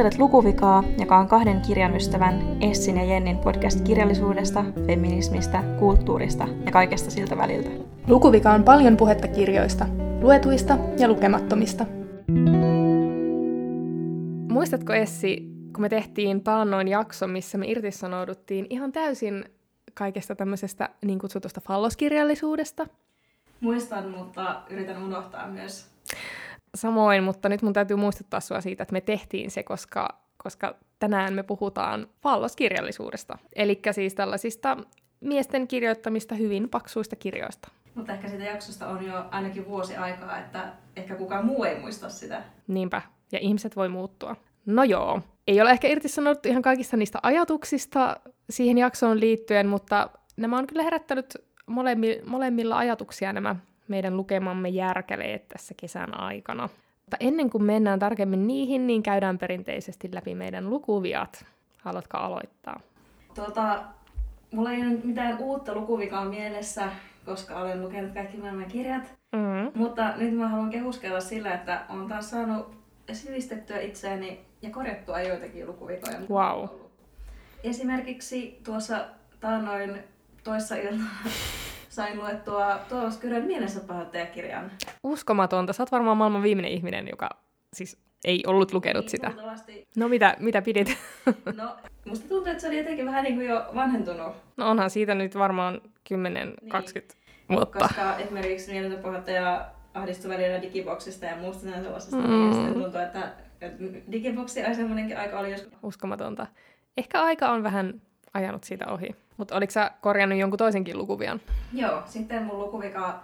Kuuntelet Lukuvikaa, joka on kahden kirjan ystävän Essin ja Jennin podcast kirjallisuudesta, feminismistä, kulttuurista ja kaikesta siltä väliltä. Lukuvika on paljon puhetta kirjoista, luetuista ja lukemattomista. Muistatko Essi, kun me tehtiin taannoin jakso, missä me irtisanouduttiin ihan täysin kaikesta tämmöisestä niin kutsutusta falloskirjallisuudesta? Muistan, mutta yritän unohtaa myös. Samoin, mutta nyt mun täytyy muistuttaa sua siitä, että me tehtiin se, koska, koska tänään me puhutaan falloskirjallisuudesta. Eli siis tällaisista miesten kirjoittamista hyvin paksuista kirjoista. Mutta ehkä siitä jaksosta on jo ainakin vuosi aikaa, että ehkä kukaan muu ei muista sitä. Niinpä, ja ihmiset voi muuttua. No joo, ei ole ehkä irtisanottu ihan kaikista niistä ajatuksista siihen jaksoon liittyen, mutta nämä on kyllä herättänyt molemmi, molemmilla ajatuksia nämä meidän lukemamme järkeleet tässä kesän aikana. Mutta ennen kuin mennään tarkemmin niihin, niin käydään perinteisesti läpi meidän lukuviat. Haluatko aloittaa? Tuota, mulla ei ole mitään uutta lukuvikaa mielessä, koska olen lukenut kaikki maailman kirjat. Mm-hmm. Mutta nyt mä haluan kehuskella sillä, että olen taas saanut sivistettyä itseäni ja korjattua joitakin lukuvikoja. Wow. Esimerkiksi tuossa taannoin toissa iltana sain luettua Tuomas Kyrön mielensä pahoittajakirjan. Uskomatonta. Sä oot varmaan maailman viimeinen ihminen, joka siis ei ollut lukenut niin, sitä. Luultavasti. No mitä, mitä pidit? no, musta tuntuu, että se oli jotenkin vähän niin kuin jo vanhentunut. No onhan siitä nyt varmaan 10-20 niin. vuotta. Koska esimerkiksi mielensä pahoittaja ahdistui välillä digiboksista ja muusta sellaisesta. Mm. Niin sitten tuntuu, että digiboksi semmoinenkin aika oli joskus. Uskomatonta. Ehkä aika on vähän ajanut siitä ohi. Mutta oliko sä korjannut jonkun toisenkin lukuvian? Joo, sitten mun lukuvika,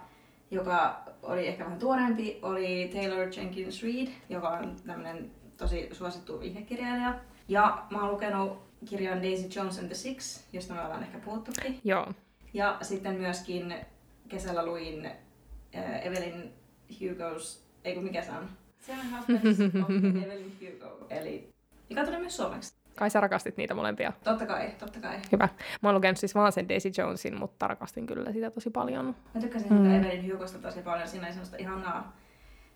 joka oli ehkä vähän tuoreempi, oli Taylor Jenkins Reid, joka on tämmönen tosi suosittu vihjekirjailija. Ja mä oon lukenut kirjan Daisy Jones and the Six, josta me ollaan ehkä puhuttukin. Joo. Ja sitten myöskin kesällä luin äh, Evelyn Hugo's, ei kun mikä se on? Seven Husbands of Evelyn Hugo, eli mikä tuli myös suomeksi. Kai sä rakastit niitä molempia? Totta kai, totta kai. Hyvä. Mä oon lukenut siis vaan sen Daisy Jonesin, mutta rakastin kyllä sitä tosi paljon. Mä tykkäsin mm. sitä Evelyn Hugosta tosi paljon. Siinä oli semmoista ihanaa,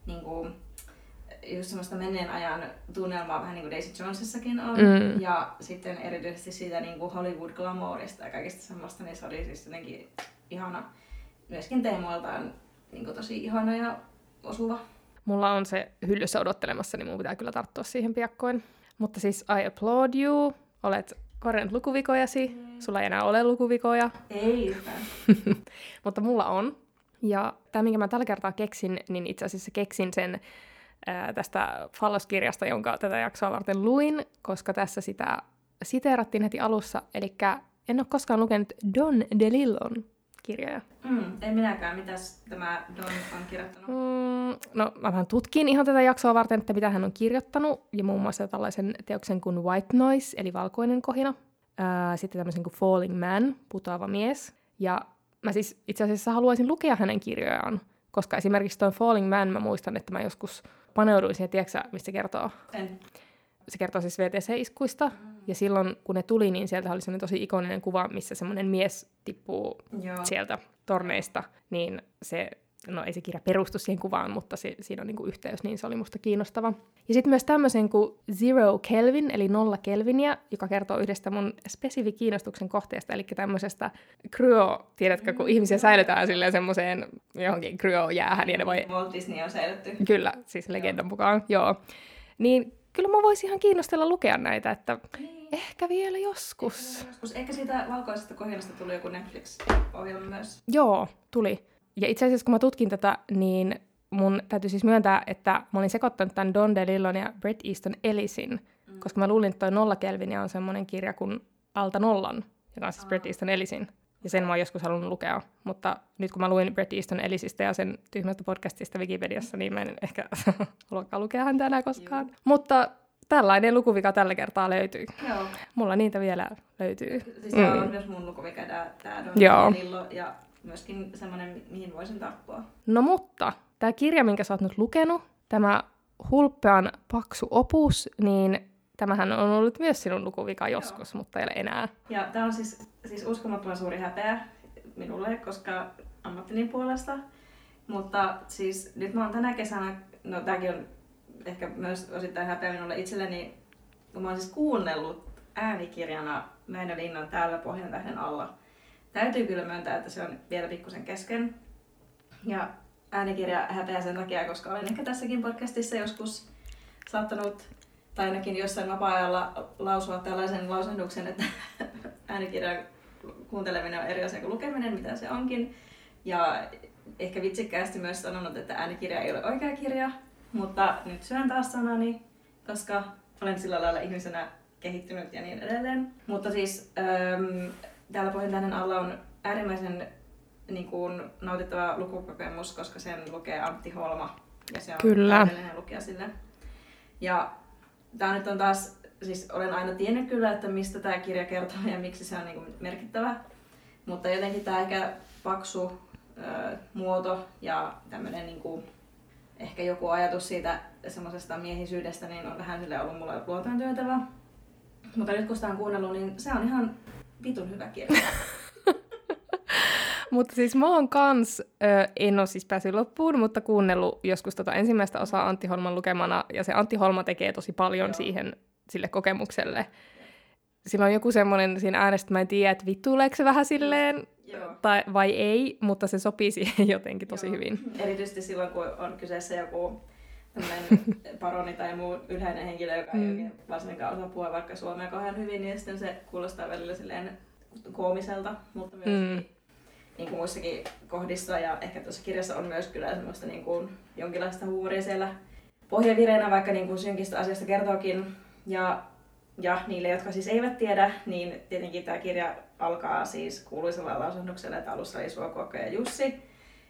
niin kuin, just semmoista menneen ajan tunnelmaa vähän niin kuin Daisy Jonesissakin on. Mm. Ja sitten erityisesti siitä niin kuin Hollywood glamourista ja kaikista semmoista, niin se oli siis jotenkin ihana. Myöskin teemoiltaan niin kuin tosi ihana ja osuva. Mulla on se hyllyssä odottelemassa, niin mun pitää kyllä tarttua siihen piakkoin. Mutta siis I applaud you. Olet korjannut lukuvikojasi. Mm. Sulla ei enää ole lukuvikoja. Ei Mutta mulla on. Ja tämä, minkä mä tällä kertaa keksin, niin itse asiassa keksin sen ää, tästä falloskirjasta, jonka tätä jaksoa varten luin, koska tässä sitä siteerattiin heti alussa. Eli en ole koskaan lukenut Don DeLillon kirjoja. Mm, ei minäkään. Mitäs tämä Don on kirjoittanut? Mm, no, mä vähän tutkin ihan tätä jaksoa varten, että mitä hän on kirjoittanut. Ja muun muassa tällaisen teoksen kuin White Noise, eli valkoinen kohina. Ää, sitten tämmöisen kuin Falling Man, putoava mies. Ja mä siis itse asiassa haluaisin lukea hänen kirjojaan, koska esimerkiksi tuon Falling Man mä muistan, että mä joskus paneuduin siihen, tiedätkö mistä kertoo? En. Se kertoo siis VTC-iskuista, mm. ja silloin kun ne tuli, niin sieltä oli sellainen tosi ikoninen kuva, missä semmoinen mies tippuu Joo. sieltä torneista, niin se no ei se kirja perustu siihen kuvaan, mutta se, siinä on niin kuin yhteys, niin se oli musta kiinnostava. Ja sitten myös tämmöisen kuin Zero Kelvin, eli nolla Kelvinia, joka kertoo yhdestä mun spesifi kiinnostuksen kohteesta, eli tämmöisestä kryo, tiedätkö, kun ihmisiä säilytään silleen semmoiseen johonkin kryo-jäähän, ja ne voi... Walt Disney on säilytty. Kyllä, siis legendan mukaan, joo. Niin kyllä mä voisin ihan kiinnostella lukea näitä, että niin. ehkä vielä joskus. Ehkä, siitä valkoisesta kohinasta tuli joku Netflix-ohjelma myös. Joo, tuli. Ja itse asiassa kun mä tutkin tätä, niin mun täytyy siis myöntää, että mä olin sekoittanut tämän Don DeLillon ja Bret Easton Ellisin, mm. koska mä luulin, että toi Nolla Kelvinia on semmoinen kirja kuin Alta Nollan, joka on siis Bret Easton Ellisin. Ja sen mä oon joskus halunnut lukea. Mutta nyt kun mä luin Bret Easton Ellisistä ja sen tyhmästä podcastista Wikipediassa, niin mä en ehkä haluakaan lukea häntä enää koskaan. Joo. Mutta tällainen lukuvika tällä kertaa löytyy. Joo. Mulla niitä vielä löytyy. Siis mm. on myös mun lukuvika, tämä Don Joo. Lillo, ja myöskin semmoinen, mihin voisin tarttua. No mutta, tämä kirja, minkä sä oot nyt lukenut, tämä hulppean paksu opus, niin tämähän on ollut myös sinun lukuvika joskus, Joo. mutta ei ole enää. Ja tämä on siis, siis uskomattoman suuri häpeä minulle, koska ammattini puolesta. Mutta siis nyt mä oon tänä kesänä, no tämäkin on ehkä myös osittain häpeä minulle itselleni, kun mä oon siis kuunnellut äänikirjana Mäinö Linnan täällä Pohjan tähden alla. Täytyy kyllä myöntää, että se on vielä pikkusen kesken. Ja äänikirja häpeää sen takia, koska olen ehkä tässäkin podcastissa joskus saattanut, tai ainakin jossain vapaa-ajalla lausua tällaisen lausahduksen, että äänikirjan kuunteleminen on eri asia kuin lukeminen, mitä se onkin. Ja ehkä vitsikkäästi myös sanonut, että äänikirja ei ole oikea kirja, mutta nyt syön taas sanani, koska olen sillä lailla ihmisenä kehittynyt ja niin edelleen. Mutta siis ähm, täällä Pohjantähden alla on äärimmäisen niin kuin, nautittava lukukokemus, koska sen lukee Antti Holma. Ja se on Kyllä. lukija sille. Ja tämä nyt on taas, siis olen aina tiennyt kyllä, että mistä tämä kirja kertoo ja miksi se on niin merkittävä. Mutta jotenkin tämä ehkä paksu ö, muoto ja tämmöinen niin kuin, ehkä joku ajatus siitä semmoisesta miehisyydestä, niin on vähän sille ollut mulle luotaan työtävä. Mutta nyt kun sitä on kuunnellut, niin se on ihan vitun hyvä kirja. mutta siis mä oon kans, ö, en ole siis päässyt loppuun, mutta kuunnellut joskus tota ensimmäistä osaa Antti Holman lukemana, ja se Antti Holma tekee tosi paljon Joo. siihen sille kokemukselle. Sillä on joku semmoinen siinä äänestä, mä en tiedä, että vittuuleeko se vähän silleen, tai, vai ei, mutta se sopii siihen jotenkin tosi Joo. hyvin. Erityisesti silloin, kun on kyseessä joku paroni tai muu ylhäinen henkilö, joka mm. ei oikein varsinkaan osaa puhua vaikka suomea kauhean hyvin, niin sitten se kuulostaa välillä silleen koomiselta, mutta myös mm. Niin kuin muissakin kohdissa ja ehkä tuossa kirjassa on myös kyllä semmoista niin kuin jonkinlaista huumoria siellä pohjavireenä, vaikka niin kuin synkistä asiasta kertookin. Ja, ja niille, jotka siis eivät tiedä, niin tietenkin tämä kirja alkaa siis kuuluisella lausunnoksella, että alussa oli Suokokko ja Jussi.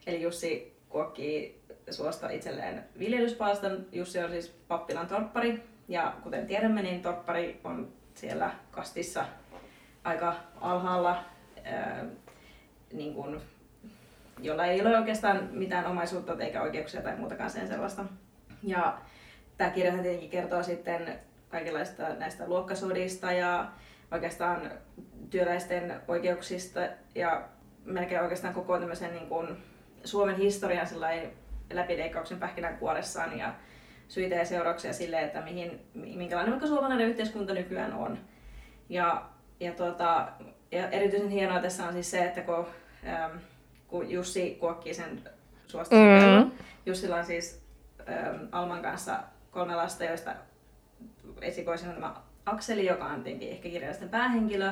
Eli Jussi kuokkii suosta itselleen viljelyspalstan. Jussi on siis pappilan torppari ja kuten tiedämme, niin torppari on siellä kastissa aika alhaalla, niin kun, jolla ei ole oikeastaan mitään omaisuutta eikä oikeuksia tai muutakaan sen sellaista. Ja tämä kirja tietenkin kertoo sitten kaikenlaista näistä luokkasodista ja oikeastaan työläisten oikeuksista ja melkein oikeastaan koko tämmöisen niin kuin Suomen historian läpileikkauksen pähkinänkuoressaan ja syitä ja seurauksia sille, että mihin, minkälainen vaikka suomalainen yhteiskunta nykyään on. Ja, ja, tuota, ja erityisen hienoa tässä on siis se, että kun, ähm, kun Jussi kuokkii sen suostumuksen, mm. Jussilla on siis ähm, Alman kanssa kolme lasta, joista esikoisena tämä Akseli, joka on tietenkin ehkä kirjallisten päähenkilö,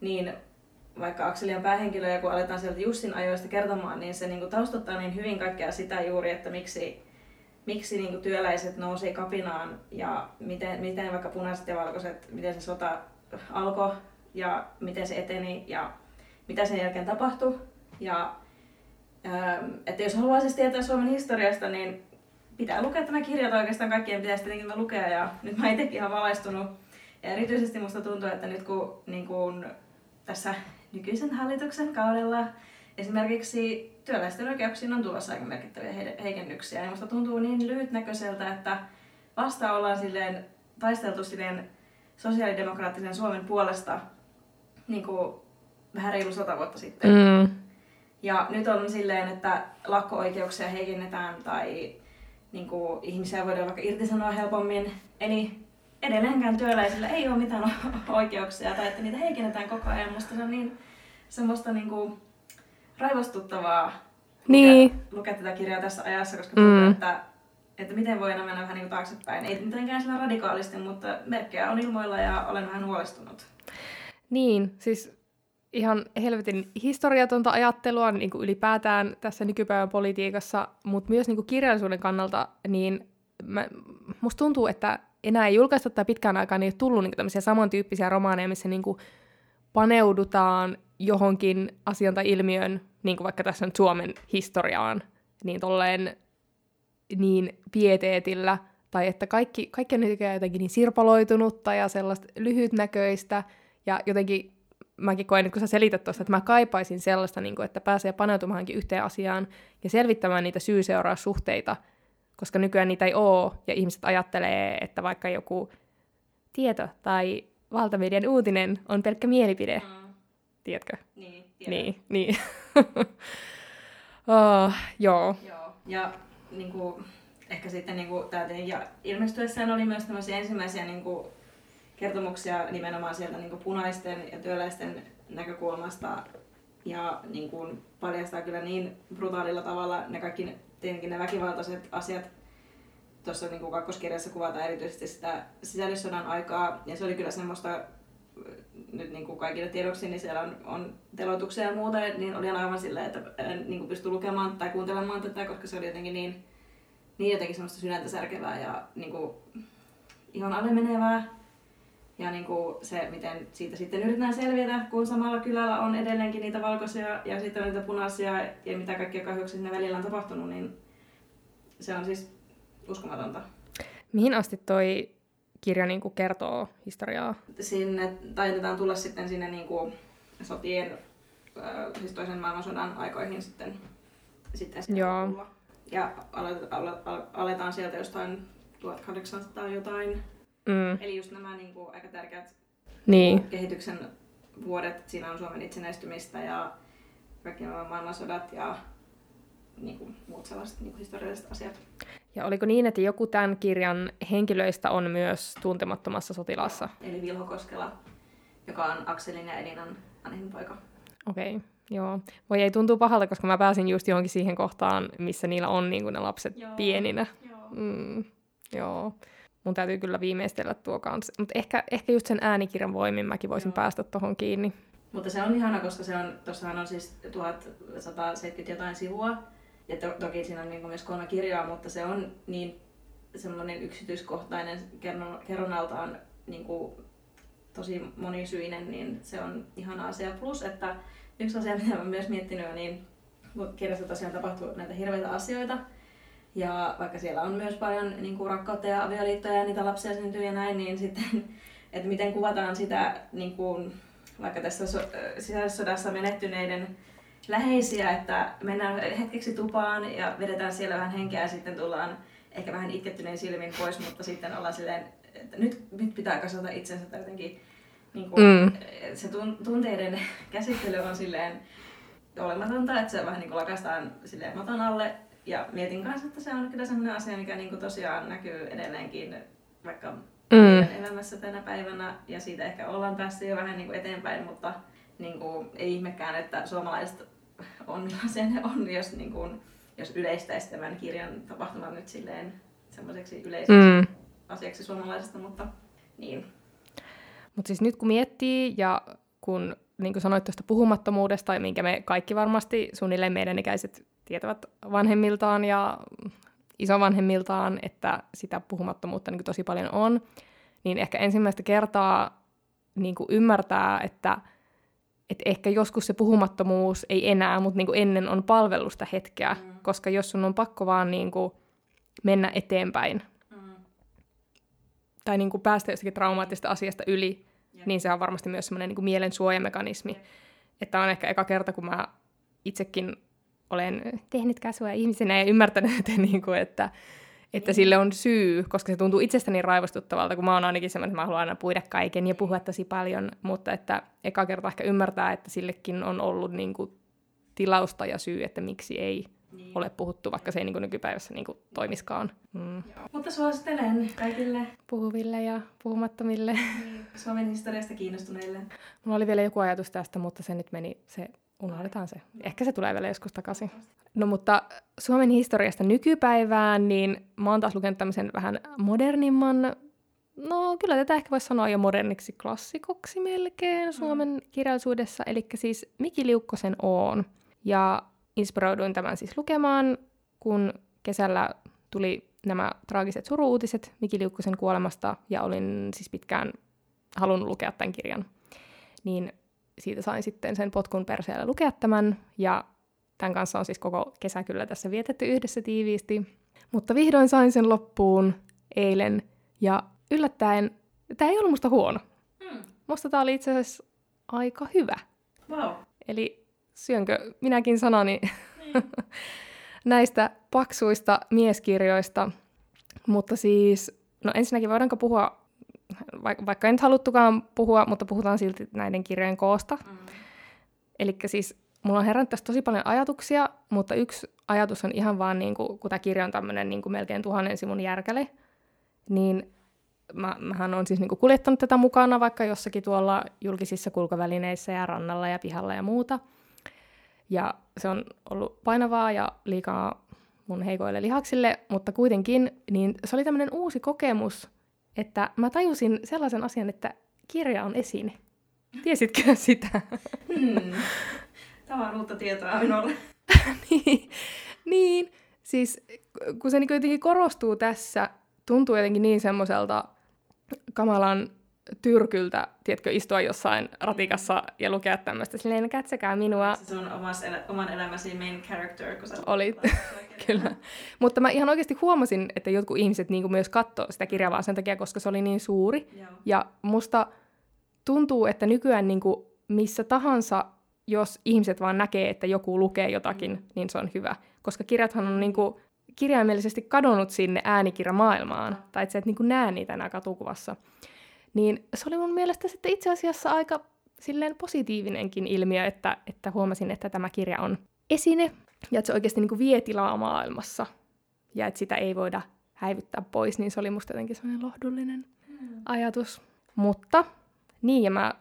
niin vaikka Akseli on päähenkilö ja kun aletaan sieltä Jussin ajoista kertomaan, niin se niin taustottaa niin hyvin kaikkea sitä juuri, että miksi, miksi niin työläiset nousi kapinaan ja miten, miten vaikka punaiset ja valkoiset, miten se sota alkoi ja miten se eteni ja mitä sen jälkeen tapahtui. Ja, ähm, että jos haluaa siis tietää Suomen historiasta, niin pitää lukea tämä kirja, tai oikeastaan kaikkien pitäisi tietenkin lukea. Ja nyt mä itsekin ihan valaistunut. Ja erityisesti musta tuntuu, että nyt kun, niin kun tässä nykyisen hallituksen kaudella esimerkiksi työläisten oikeuksiin on tulossa aika merkittäviä heikennyksiä. Ja musta tuntuu niin lyhytnäköiseltä, että vasta ollaan silleen taisteltu silleen sosiaalidemokraattisen Suomen puolesta niin kuin vähän reilu sata vuotta sitten. Mm. Ja nyt on silleen, että lakko-oikeuksia heikennetään tai niin kuin, ihmisiä voidaan vaikka irtisanoa helpommin. Eli edelleenkään työläisillä ei ole mitään oikeuksia tai että niitä heikennetään koko ajan. Musta se on niin semmoista niin kuin, raivostuttavaa niin. lukea, lukea tätä kirjaa tässä ajassa, koska tuntuu, mm. että, että miten voi mennä vähän niin kuin taaksepäin. Ei mitenkään sillä radikaalisti, mutta merkkejä on ilmoilla ja olen vähän huolestunut. Niin, siis ihan helvetin historiatonta ajattelua niin kuin ylipäätään tässä nykypäivän politiikassa, mutta myös niin kuin kirjallisuuden kannalta, niin mä, musta tuntuu, että enää ei julkaista tai pitkään aikaan ei tullut niin tämmöisiä samantyyppisiä romaaneja, missä niin kuin paneudutaan johonkin asian tai ilmiön, niin kuin vaikka tässä on Suomen historiaan, niin tolleen niin pieteetillä, tai että kaikki, kaikki on jotenkin niin sirpaloitunutta ja sellaista lyhytnäköistä, ja jotenkin mäkin koen, kun sä selität tuosta, että mä kaipaisin sellaista, niin kuin, että pääsee paneutumaankin yhteen asiaan ja selvittämään niitä syy-seuraussuhteita, koska nykyään niitä ei ole, ja ihmiset ajattelee, että vaikka joku tieto tai valtamedian uutinen on pelkkä mielipide. Mm. Tiedätkö? Niin, tiedän. Niin, niin. oh, joo. joo. Ja niin kuin, ehkä sitten niin kuin, tämä ja ilmestyessään oli myös tämmöisiä ensimmäisiä niin kuin, kertomuksia nimenomaan sieltä niin punaisten ja työläisten näkökulmasta ja niin kuin paljastaa kyllä niin brutaalilla tavalla ne kaikki tietenkin ne väkivaltaiset asiat. Tuossa niin kuin kakkoskirjassa kuvataan erityisesti sitä sisällissodan aikaa ja se oli kyllä semmoista nyt niin kuin kaikille tiedoksi, niin siellä on, on teloituksia ja muuta, niin oli aivan silleen, että en niin kuin pysty lukemaan tai kuuntelemaan tätä, koska se oli jotenkin niin, niin jotenkin semmoista sydäntä särkevää ja niin kuin ihan alle menevää. Ja niin kuin se, miten siitä sitten yritetään selvitä, kun samalla kylällä on edelleenkin niitä valkoisia ja sitten on niitä punaisia ja mitä kaikkia kahjuksia sinne välillä on tapahtunut, niin se on siis uskomatonta. Mihin asti toi kirja niin kuin kertoo historiaa? Sinne taitetaan tulla sitten sinne niin kuin sotien, siis toisen maailmansodan aikoihin sitten, sitten Joo. Tulla. Ja aletaan, aletaan sieltä jostain 1800 jotain. Mm. Eli just nämä niin kuin, aika tärkeät niin. kehityksen vuodet. Siinä on Suomen itsenäistymistä ja kaikki nämä maailmansodat ja niin kuin, muut sellaiset niin kuin historialliset asiat. Ja oliko niin, että joku tämän kirjan henkilöistä on myös tuntemattomassa sotilassa? Eli Vilho Koskela, joka on Akselin ja Elinan Anin poika. Okei, okay, joo. Voi ei tuntuu pahalta, koska mä pääsin just johonkin siihen kohtaan, missä niillä on niin ne lapset joo, pieninä. Joo. Mm, joo. Mun täytyy kyllä viimeistellä tuo kanssa. Mutta ehkä, ehkä just sen äänikirjan voimin mäkin voisin joo. päästä tuohon kiinni. Mutta se on ihana, koska se on, tuossahan on siis 1170 jotain sivua, ja to, toki siinä on niin myös kolme kirjaa, mutta se on niin semmoinen yksityiskohtainen kerronnaltaan niin kuin tosi monisyinen, niin se on ihana asia. Plus, että yksi asia, mitä olen myös miettinyt, niin kirjassa tosiaan tapahtuu näitä hirveitä asioita. Ja vaikka siellä on myös paljon niin kuin rakkautta ja avioliittoja ja niitä lapsia syntyy ja näin, niin sitten, että miten kuvataan sitä niin kuin, vaikka tässä so- sisällissodassa menehtyneiden läheisiä, että mennään hetkeksi tupaan ja vedetään siellä vähän henkeä ja sitten tullaan ehkä vähän itkettyneen silmin pois, mutta sitten ollaan silleen, että nyt, nyt pitää kasvata itsensä tai jotenkin niin kuin, mm. se tunteiden käsittely on silleen olematonta, että se vähän niin kuin lakastaan silleen maton alle. Ja mietin kanssa, että se on kyllä sellainen asia, mikä niin kuin tosiaan näkyy edelleenkin vaikka mm. elämässä tänä päivänä. Ja siitä ehkä ollaan päässyt jo vähän niin kuin eteenpäin, mutta niin kuin, ei ihmekään, että suomalaiset on millaisia ne on, jos, niin kuin, jos yleistäisi tämän kirjan tapahtuman nyt silleen semmoiseksi yleiseksi mm. asiaksi suomalaisesta, mutta niin. Mutta siis nyt kun miettii ja kun niin kuin sanoit tuosta puhumattomuudesta, minkä me kaikki varmasti suunnilleen meidän ikäiset tietävät vanhemmiltaan ja isovanhemmiltaan, että sitä puhumattomuutta niin tosi paljon on, niin ehkä ensimmäistä kertaa niin kuin ymmärtää, että – että ehkä joskus se puhumattomuus ei enää, mutta niin kuin ennen on palvelusta hetkeä, mm. koska jos sun on pakko vaan niin kuin mennä eteenpäin mm. tai niin kuin päästä jostakin traumaattisesta asiasta yli, Jep. niin se on varmasti myös semmoinen niin mielen suojamekanismi. Jep. Että on ehkä eka kerta, kun mä itsekin olen tehnyt kasvua ihmisenä ja ymmärtänyt, että, niin kuin, että että sille on syy, koska se tuntuu itsestäni raivostuttavalta, kun mä oon ainakin semmoinen, että mä haluan aina puida kaiken ja puhua tosi paljon, mutta että eka kerta ehkä ymmärtää, että sillekin on ollut niin kuin tilausta ja syy, että miksi ei niin. ole puhuttu, vaikka se ei niin kuin nykypäivässä niin kuin toimiskaan. Mm. Mutta suosittelen kaikille. Puhuville ja puhumattomille. Niin. Suomen historiasta kiinnostuneille. Mulla oli vielä joku ajatus tästä, mutta se nyt meni, se unohdetaan se. Ehkä se tulee vielä joskus takaisin. No mutta Suomen historiasta nykypäivään, niin mä oon taas lukenut tämmöisen vähän modernimman, no kyllä tätä ehkä voisi sanoa jo moderniksi klassikoksi melkein mm. Suomen mm. kirjallisuudessa, eli siis Miki Liukkosen Oon. Ja inspiroiduin tämän siis lukemaan, kun kesällä tuli nämä traagiset suruuutiset Miki Liukkosen kuolemasta, ja olin siis pitkään halunnut lukea tämän kirjan. Niin siitä sain sitten sen potkun perseellä lukea tämän, ja tämän kanssa on siis koko kesä kyllä tässä vietetty yhdessä tiiviisti. Mutta vihdoin sain sen loppuun eilen, ja yllättäen tämä ei ollut musta huono. Mm. Musta tämä oli itse asiassa aika hyvä. Wow. Eli syönkö minäkin sanani mm. näistä paksuista mieskirjoista. Mutta siis, no ensinnäkin voidaanko puhua vaikka en haluttukaan puhua, mutta puhutaan silti näiden kirjojen koosta. Mm. Eli siis mulla on herännyt tästä tosi paljon ajatuksia, mutta yksi ajatus on ihan vaan, niin kuin, kun tämä kirja on tämmöinen niin kuin melkein tuhannen sivun järkäle, niin mä, mähän on siis niinku kuljettanut tätä mukana vaikka jossakin tuolla julkisissa kulkovälineissä ja rannalla ja pihalla ja muuta. Ja se on ollut painavaa ja liikaa mun heikoille lihaksille, mutta kuitenkin niin se oli tämmöinen uusi kokemus, että mä tajusin sellaisen asian, että kirja on esine. Tiesitkö sitä? Hmm. Tämä on uutta tietoa minulle. niin, niin, siis kun se niin jotenkin korostuu tässä, tuntuu jotenkin niin semmoiselta kamalan tyrkyltä, tiedätkö, istua jossain ratikassa ja lukea tämmöistä, silleen, kätsäkää minua. Se on omas el- oman elämäsi main character, kun sä Oli, kyllä. Mutta mä ihan oikeasti huomasin, että jotkut ihmiset niin myös katsoo sitä kirjaa vaan sen takia, koska se oli niin suuri. Joo. Ja musta tuntuu, että nykyään niin kuin missä tahansa, jos ihmiset vaan näkee, että joku lukee jotakin, mm. niin se on hyvä. Koska kirjathan on niin kuin kirjaimellisesti kadonnut sinne äänikirjamaailmaan, tai että sä et niin kuin näe niitä enää katukuvassa. Niin se oli mun mielestä sitten itse asiassa aika silleen positiivinenkin ilmiö, että, että huomasin, että tämä kirja on esine, ja että se oikeasti niin kuin vie tilaa maailmassa, ja että sitä ei voida häivyttää pois, niin se oli musta jotenkin sellainen lohdullinen mm. ajatus. Mutta niin, ja mä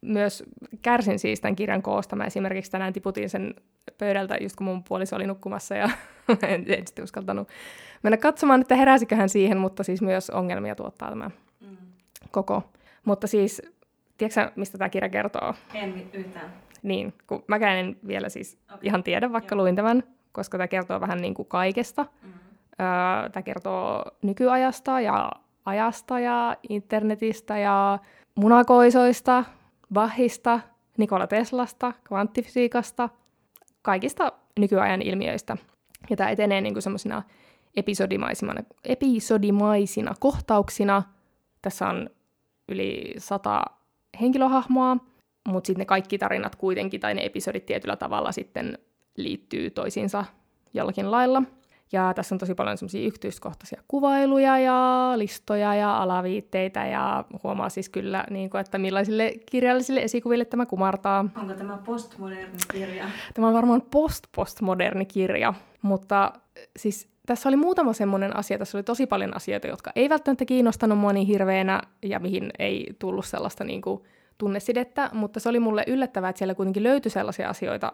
myös kärsin siis tämän kirjan koosta. Mä esimerkiksi tänään tiputin sen pöydältä, just kun mun puoliso oli nukkumassa, ja en, en sitten uskaltanut mennä katsomaan, että heräsikö hän siihen, mutta siis myös ongelmia tuottaa tämä. Koko. Mutta siis, tiedätkö mistä tämä kirja kertoo? En yhtään. Niin, kun mäkään en vielä siis okay. ihan tiedä, vaikka Joo. luin tämän, koska tämä kertoo vähän niin kuin kaikesta. Mm. Öö, tämä kertoo nykyajasta ja ajasta ja internetistä ja munakoisoista, Bachista, Nikola Teslasta, kvanttifysiikasta, kaikista nykyajan ilmiöistä. Ja tämä etenee niin semmoisina episodimaisina kohtauksina. Tässä on yli sata henkilöhahmoa, mutta sitten ne kaikki tarinat kuitenkin, tai ne episodit tietyllä tavalla sitten liittyy toisiinsa jollakin lailla – ja tässä on tosi paljon semmoisia yksityiskohtaisia kuvailuja ja listoja ja alaviitteitä ja huomaa siis kyllä, niin kuin, että millaisille kirjallisille esikuville tämä kumartaa. Onko tämä postmoderni kirja? Tämä on varmaan post-postmoderni kirja, mutta siis tässä oli muutama semmoinen asia, tässä oli tosi paljon asioita, jotka ei välttämättä kiinnostanut mua niin hirveänä ja mihin ei tullut sellaista niin kuin, tunnesidettä, mutta se oli mulle yllättävää, että siellä kuitenkin löytyi sellaisia asioita,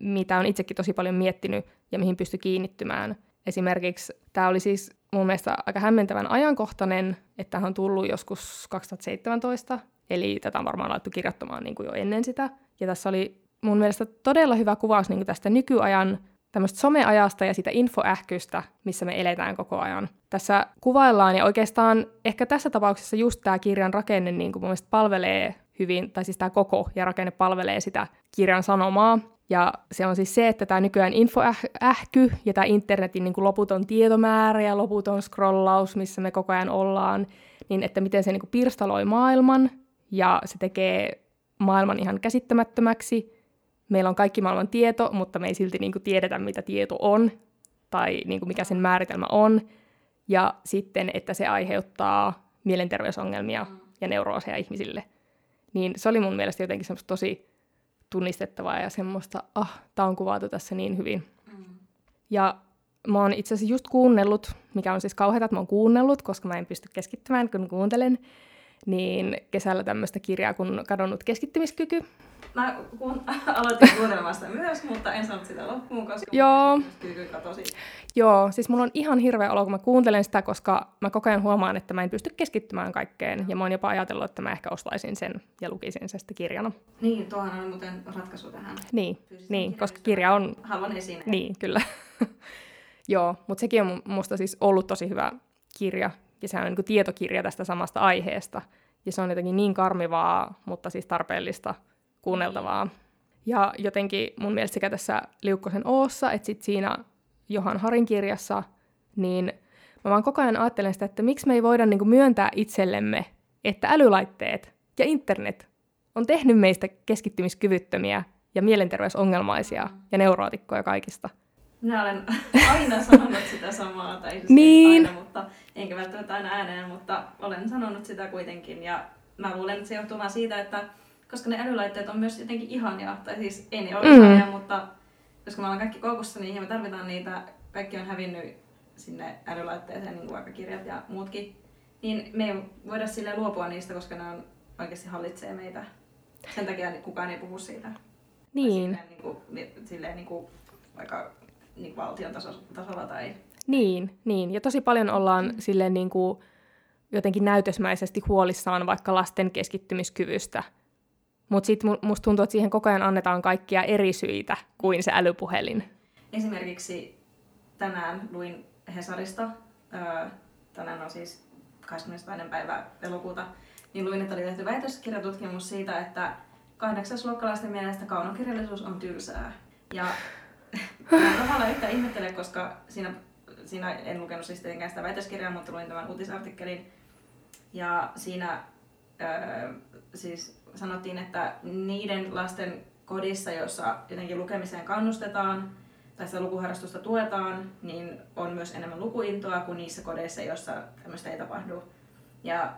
mitä on itsekin tosi paljon miettinyt ja mihin pystyi kiinnittymään. Esimerkiksi tämä oli siis mun mielestä aika hämmentävän ajankohtainen, että tähän on tullut joskus 2017, eli tätä on varmaan laittu kirjoittamaan niin kuin jo ennen sitä. Ja tässä oli mun mielestä todella hyvä kuvaus niin kuin tästä nykyajan tämmöistä someajasta ja sitä infoähkystä, missä me eletään koko ajan. Tässä kuvaillaan, ja oikeastaan ehkä tässä tapauksessa just tämä kirjan rakenne niin kuin mun mielestä palvelee hyvin, tai siis tämä koko ja rakenne palvelee sitä kirjan sanomaa. Ja se on siis se, että tämä nykyään infoähky ja tämä internetin niin kuin loputon tietomäärä ja loputon scrollaus, missä me koko ajan ollaan, niin että miten se niin kuin pirstaloi maailman ja se tekee maailman ihan käsittämättömäksi. Meillä on kaikki maailman tieto, mutta me ei silti niin kuin tiedetä, mitä tieto on tai niin kuin mikä sen määritelmä on. Ja sitten, että se aiheuttaa mielenterveysongelmia ja neurooseja ihmisille. Niin se oli mun mielestä jotenkin semmoista tosi tunnistettavaa ja semmoista, ah, tämä on kuvattu tässä niin hyvin. Mm. Ja mä oon itse asiassa just kuunnellut, mikä on siis kauheata, että mä oon kuunnellut, koska mä en pysty keskittymään, kun kuuntelen, niin kesällä tämmöistä kirjaa kuin Kadonnut keskittymiskyky. Mä kun, aloitin kuuntelemaan sitä myös, mutta en saanut sitä loppuun, koska Joo. katosi. Joo, siis mulla on ihan hirveä olo, kun mä kuuntelen sitä, koska mä koko ajan huomaan, että mä en pysty keskittymään kaikkeen. Ja mä oon jopa ajatellut, että mä ehkä ostaisin sen ja lukisin sen sitten kirjana. Niin, tuohan on muuten ratkaisu tähän. Niin, niin koska kirja on... Haluan esine. Niin, kyllä. Joo, mutta sekin on musta siis ollut tosi hyvä kirja. Ja se on niin tietokirja tästä samasta aiheesta. Ja se on jotenkin niin karmivaa, mutta siis tarpeellista kuunneltavaa. Ja jotenkin mun mielestä sekä tässä Liukkosen Oossa, että sit siinä Johan Harin kirjassa, niin mä vaan koko ajan ajattelen sitä, että miksi me ei voida niin myöntää itsellemme, että älylaitteet ja internet on tehnyt meistä keskittymiskyvyttömiä ja mielenterveysongelmaisia ja neurootikkoja kaikista. Minä olen aina sanonut sitä samaa, tai siis niin. aina, mutta enkä välttämättä aina ääneen, mutta olen sanonut sitä kuitenkin. Ja mä luulen, että se johtuu vaan siitä, että koska ne älylaitteet on myös jotenkin ihania, tai siis ei ne ole mm. ihania, mutta koska me ollaan kaikki koukussa niihin, me tarvitaan niitä, kaikki on hävinnyt sinne älylaitteeseen, niin kuin vaikka kirjat ja muutkin, niin me ei voida sille luopua niistä, koska ne on oikeasti hallitsee meitä. Sen takia kukaan ei puhu siitä. Niin. Tai silleen, niin kuin, silleen niin kuin, vaikka niin valtion taso, tasolla tai... Niin, niin. Ja tosi paljon ollaan mm. silleen niin kuin, jotenkin näytösmäisesti huolissaan vaikka lasten keskittymiskyvystä. Mutta sitten musta tuntuu, että siihen koko ajan annetaan kaikkia eri syitä kuin se älypuhelin. Esimerkiksi tänään luin Hesarista, öö, tänään on siis 22. päivä elokuuta, niin luin, että oli tehty väitöskirjatutkimus siitä, että kahdeksasluokkalaisten mielestä kaunokirjallisuus on tylsää. Ja mä tavallaan yhtä ihmettele, koska siinä, siinä en lukenut siis tietenkään sitä väitöskirjaa, mutta luin tämän uutisartikkelin. Ja siinä öö, siis sanottiin, että niiden lasten kodissa, jossa jotenkin lukemiseen kannustetaan tai sitä lukuharrastusta tuetaan, niin on myös enemmän lukuintoa kuin niissä kodeissa, joissa tämmöistä ei tapahdu. Ja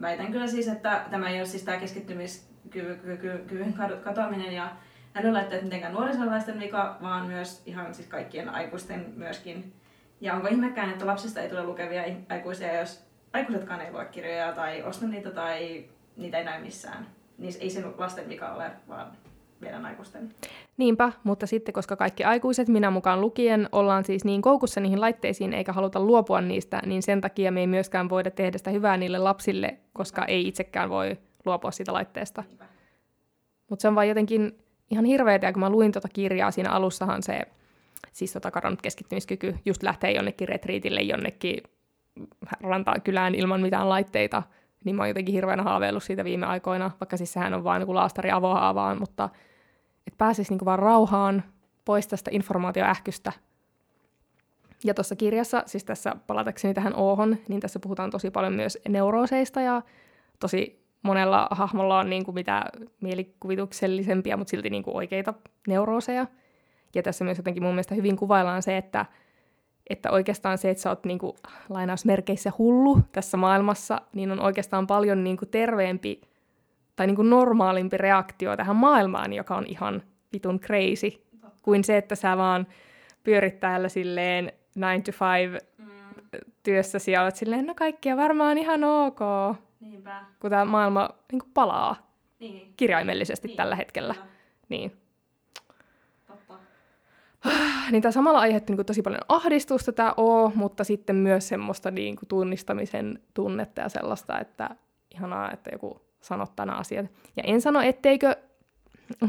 väitän kyllä siis, että tämä ei ole siis tämä keskittymiskyvyn katoaminen ja älylaitteet mitenkään nuorisolaisten vika, vaan myös ihan siis kaikkien aikuisten myöskin. Ja onko ihmekään, että lapsista ei tule lukevia aikuisia, jos aikuisetkaan ei lue kirjoja tai osta niitä tai niitä ei näy missään. Niin ei se lasten vika ole, vaan meidän aikuisten. Niinpä, mutta sitten koska kaikki aikuiset, minä mukaan lukien, ollaan siis niin koukussa niihin laitteisiin eikä haluta luopua niistä, niin sen takia me ei myöskään voida tehdä sitä hyvää niille lapsille, koska ei itsekään voi luopua siitä laitteesta. Mutta se on vaan jotenkin ihan hirveetä, kun mä luin tuota kirjaa, siinä alussahan se, siis tota kadonnut keskittymiskyky, just lähtee jonnekin retriitille, jonnekin rantaan kylään ilman mitään laitteita, niin mä oon jotenkin hirveänä haaveillut siitä viime aikoina, vaikka siis sehän on vain niin laastari avohaavaan, mutta että pääsisi niin vaan rauhaan pois tästä informaatioähkystä. Ja tuossa kirjassa, siis tässä palatakseni tähän oohon, niin tässä puhutaan tosi paljon myös neurooseista ja tosi monella hahmolla on niin kuin mitä mielikuvituksellisempia, mutta silti niin kuin oikeita neurooseja. Ja tässä myös jotenkin mun mielestä hyvin kuvaillaan se, että, että oikeastaan se, että sä oot niin kuin, lainausmerkeissä hullu tässä maailmassa, niin on oikeastaan paljon niin kuin terveempi tai niin kuin normaalimpi reaktio tähän maailmaan, joka on ihan vitun crazy, kuin se, että sä vaan pyörit täällä silleen 9 to 5 mm. työssäsi ja olet silleen, no kaikki on varmaan ihan ok. Niinpä. Kun tämä maailma niin kuin palaa niin. kirjaimellisesti niin. tällä hetkellä. Kyllä. Niin. Totta. niin tämä samalla aiheutti niin kuin tosi paljon ahdistusta tämä O, mutta sitten myös semmoista niin kuin tunnistamisen tunnetta ja sellaista, että ihanaa, että joku sanot tänä asiat. Ja en sano, etteikö,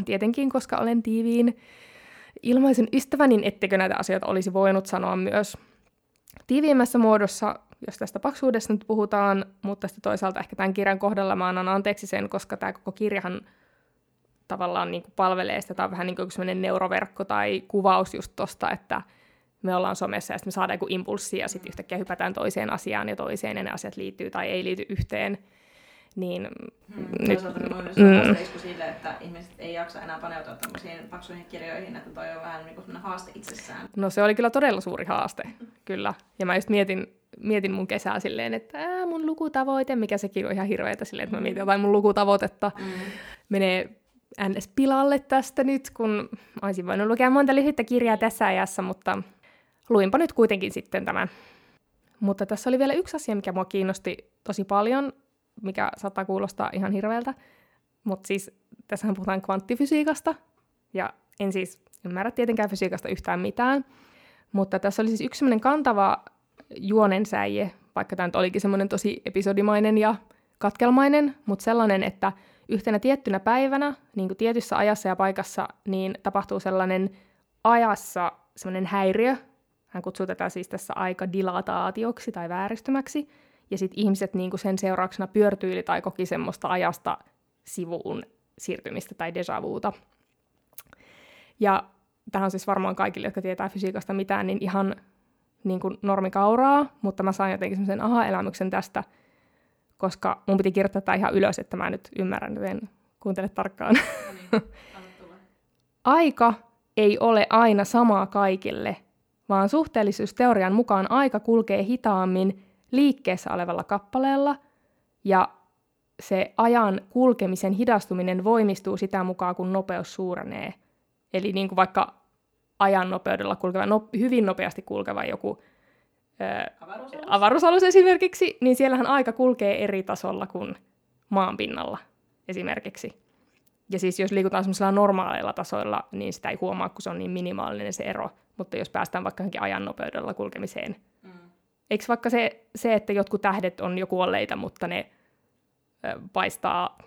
tietenkin koska olen tiiviin ilmaisen ystävä, niin etteikö näitä asioita olisi voinut sanoa myös tiiviimmässä muodossa, jos tästä paksuudesta nyt puhutaan, mutta sitten toisaalta ehkä tämän kirjan kohdalla mä annan anteeksi sen, koska tämä koko kirjahan tavallaan niin kuin palvelee sitä, tämä on vähän niin kuin sellainen neuroverkko tai kuvaus just tosta, että me ollaan somessa ja sitten me saadaan joku impulssi ja sitten yhtäkkiä hypätään toiseen asiaan ja toiseen ja ne asiat liittyy tai ei liity yhteen niin... Hmm, nyt, mm, sille, että ihmiset ei jaksa enää paneutua tämmöisiin paksuihin kirjoihin, että toi on vähän niin kuin haaste itsessään. No se oli kyllä todella suuri haaste, kyllä. Ja mä just mietin, mietin mun kesää silleen, että ää, mun lukutavoite, mikä sekin on ihan hirveetä silleen, että mä mietin jotain mun lukutavoitetta, mm. menee ns. pilalle tästä nyt, kun olisin voinut lukea monta lyhyttä kirjaa tässä ajassa, mutta luinpa nyt kuitenkin sitten tämän. Mutta tässä oli vielä yksi asia, mikä mua kiinnosti tosi paljon, mikä saattaa kuulostaa ihan hirveältä, mutta siis tässähän puhutaan kvanttifysiikasta, ja en siis ymmärrä tietenkään fysiikasta yhtään mitään, mutta tässä oli siis yksi semmoinen kantava juonensäie, vaikka tämä nyt olikin semmoinen tosi episodimainen ja katkelmainen, mutta sellainen, että yhtenä tiettynä päivänä, niin kuin tietyssä ajassa ja paikassa, niin tapahtuu sellainen ajassa semmoinen häiriö, hän kutsuu tätä siis tässä aikadilataatioksi tai vääristymäksi, ja sitten ihmiset niin kuin sen seurauksena pyörtyili tai koki semmoista ajasta sivuun siirtymistä tai deja vuuta. Ja tähän on siis varmaan kaikille, jotka tietää fysiikasta mitään, niin ihan niin kuin normikauraa, mutta mä sain jotenkin semmoisen aha-elämyksen tästä, koska mun piti kirjoittaa tämä ihan ylös, että mä nyt ymmärrän, joten kuuntele tarkkaan. No niin, aika ei ole aina samaa kaikille, vaan suhteellisuusteorian mukaan aika kulkee hitaammin liikkeessä olevalla kappaleella ja se ajan kulkemisen hidastuminen voimistuu sitä mukaan, kun nopeus suurenee. Eli niin kuin vaikka ajan nopeudella kulkeva, no, hyvin nopeasti kulkeva joku Avaruusalus. avaruusalus esimerkiksi, niin siellähän aika kulkee eri tasolla kuin maan pinnalla esimerkiksi. Ja siis jos liikutaan semmoisilla normaaleilla tasoilla, niin sitä ei huomaa, kun se on niin minimaalinen se ero. Mutta jos päästään vaikka ajan nopeudella kulkemiseen. Eikö vaikka se, se, että jotkut tähdet on jo kuolleita, mutta ne ö, paistaa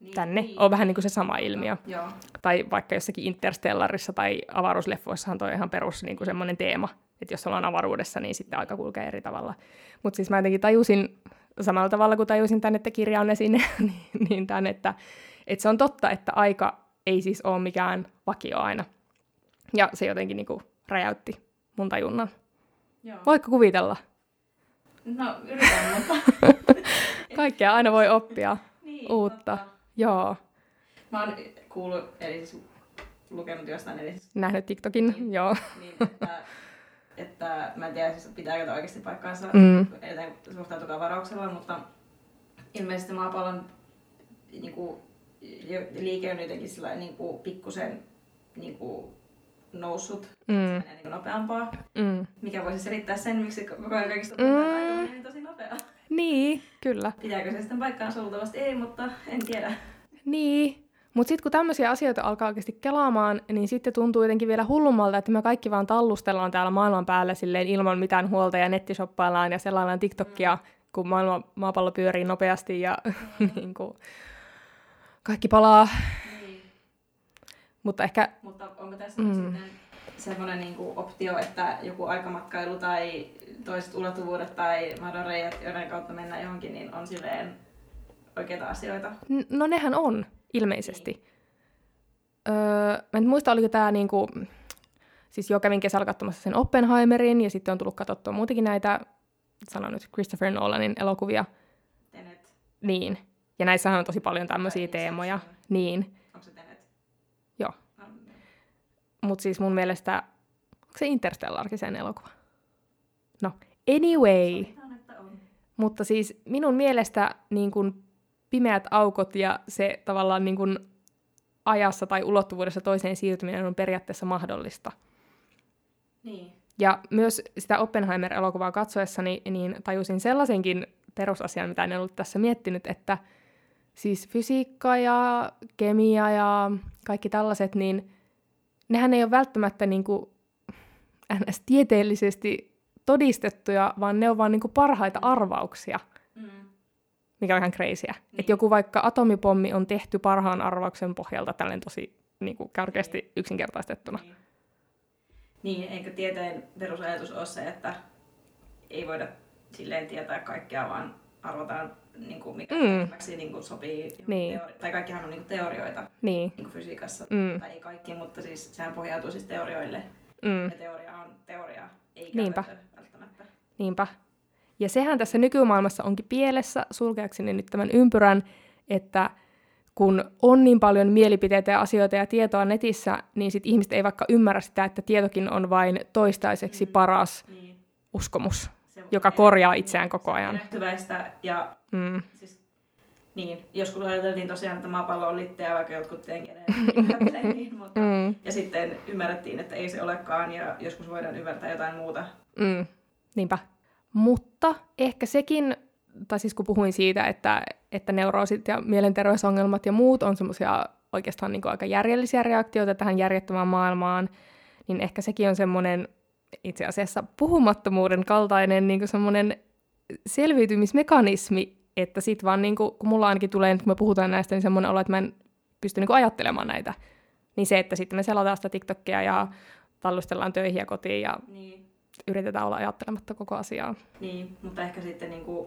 niin, tänne, niin. on vähän niin kuin se sama ilmiö. Joo. Tai vaikka jossakin Interstellarissa tai avaruusleffoissahan toi ihan perus niin kuin semmoinen teema, että jos ollaan avaruudessa, niin sitten aika kulkee eri tavalla. Mutta siis mä jotenkin tajusin samalla tavalla kuin tajusin tänne, että kirja on sinne, niin, niin tämän, että, että se on totta, että aika ei siis ole mikään vakio aina. Ja se jotenkin niin kuin räjäytti mun tajunnan. Joo. Voitko kuvitella? No, yritän, mutta... Kaikkea aina voi oppia niin, uutta. Totta. Joo. Mä oon kuullut, eli siis lukenut jostain, eli siis... Nähnyt TikTokin, niin, joo. Niin, että, että mä en tiedä, siis pitääkö tämä oikeasti paikkaansa, mm. eteen suhtautukaa varauksella, mutta ilmeisesti maapallon niin kuin, liike on jotenkin sillä niin kuin, pikkusen niin kuin, noussut, mm. niin nopeampaa. Mm. Mikä voisi selittää sen, miksi koko ajan kaikista mm. niin tosi nopea. Niin, kyllä. Pitääkö se sitten paikkaansa? Luultavasti ei, mutta en tiedä. Niin, mutta sitten kun tämmöisiä asioita alkaa oikeasti kelaamaan, niin sitten tuntuu jotenkin vielä hullummalta, että me kaikki vaan tallustellaan täällä maailman päällä silleen ilman mitään huolta ja nettisoppaillaan ja sellainen TikTokia, mm. kun maailma, maapallo pyörii nopeasti ja mm. niin kuin, kaikki palaa. Niin. Mutta ehkä... Mutta onko tässä mm. sitten semmoinen niin optio, että joku aikamatkailu tai toiset ulottuvuudet tai madonreijat, joiden kautta mennään johonkin, niin on silleen oikeita asioita? No nehän on, ilmeisesti. Niin. Öö, mä en muista, oliko tämä niinku, siis jo kävin kesällä katsomassa sen Oppenheimerin, ja sitten on tullut katsottua muutenkin näitä, sanon nyt Christopher Nolanin elokuvia. Tenet. Niin. Ja näissähän on tosi paljon tämmöisiä teemoja. Niin. Onko se Tenet? Mutta siis mun mielestä, onko se Interstellarkin sen elokuva? No, anyway. Mutta siis minun mielestä niin kun pimeät aukot ja se tavallaan niin kun ajassa tai ulottuvuudessa toiseen siirtyminen on periaatteessa mahdollista. Niin. Ja myös sitä Oppenheimer-elokuvaa katsoessani niin tajusin sellaisenkin perusasian, mitä en ollut tässä miettinyt, että siis fysiikka ja kemia ja kaikki tällaiset, niin nehän ei ole välttämättä niin kuin ns. tieteellisesti todistettuja, vaan ne on vaan niinku parhaita arvauksia. Mm. Mikä on ihan kreisiä. Niin. Että joku vaikka atomipommi on tehty parhaan arvauksen pohjalta tälleen tosi niinku kärkeästi niin. yksinkertaistettuna. Niin. niin, eikö tieteen perusajatus ole se, että ei voida silleen tietää kaikkea, vaan arvotaan niin kuin mikä mm. niin kuin sopii. Niin. Teori- tai kaikkihan on niin kuin teorioita niin. Niin kuin fysiikassa. Mm. Tai ei kaikki, mutta siis sehän pohjautuu siis teorioille. Mm. Ja teoria on teoria, ei Niinpä. Niinpä. Ja sehän tässä nykymaailmassa onkin pielessä, sulkeakseni nyt tämän ympyrän, että kun on niin paljon mielipiteitä ja asioita ja tietoa netissä, niin sit ihmiset ei vaikka ymmärrä sitä, että tietokin on vain toistaiseksi mm. paras niin. uskomus, joka korjaa itseään koko ajan. ja mm. siis, niin, joskus ajateltiin tosiaan, että maapallo on litteä, vaikka jotkut tenkeneet, niin, mutta, mm. ja sitten ymmärrettiin, että ei se olekaan, ja joskus voidaan ymmärtää jotain muuta. Mm. Niinpä. Mutta ehkä sekin, tai siis kun puhuin siitä, että, että neuroosit ja mielenterveysongelmat ja muut on semmoisia oikeastaan niin aika järjellisiä reaktioita tähän järjettömään maailmaan, niin ehkä sekin on semmoinen itse asiassa puhumattomuuden kaltainen niin semmoinen selviytymismekanismi, että sit vaan niin kuin, kun mulla ainakin tulee, kun me puhutaan näistä, niin semmoinen olo, että mä en pysty niin ajattelemaan näitä. Niin se, että sitten me selataan sitä TikTokia ja tallustellaan töihin ja kotiin ja niin yritetään olla ajattelematta koko asiaa. Niin, mutta ehkä sitten, niin kuin,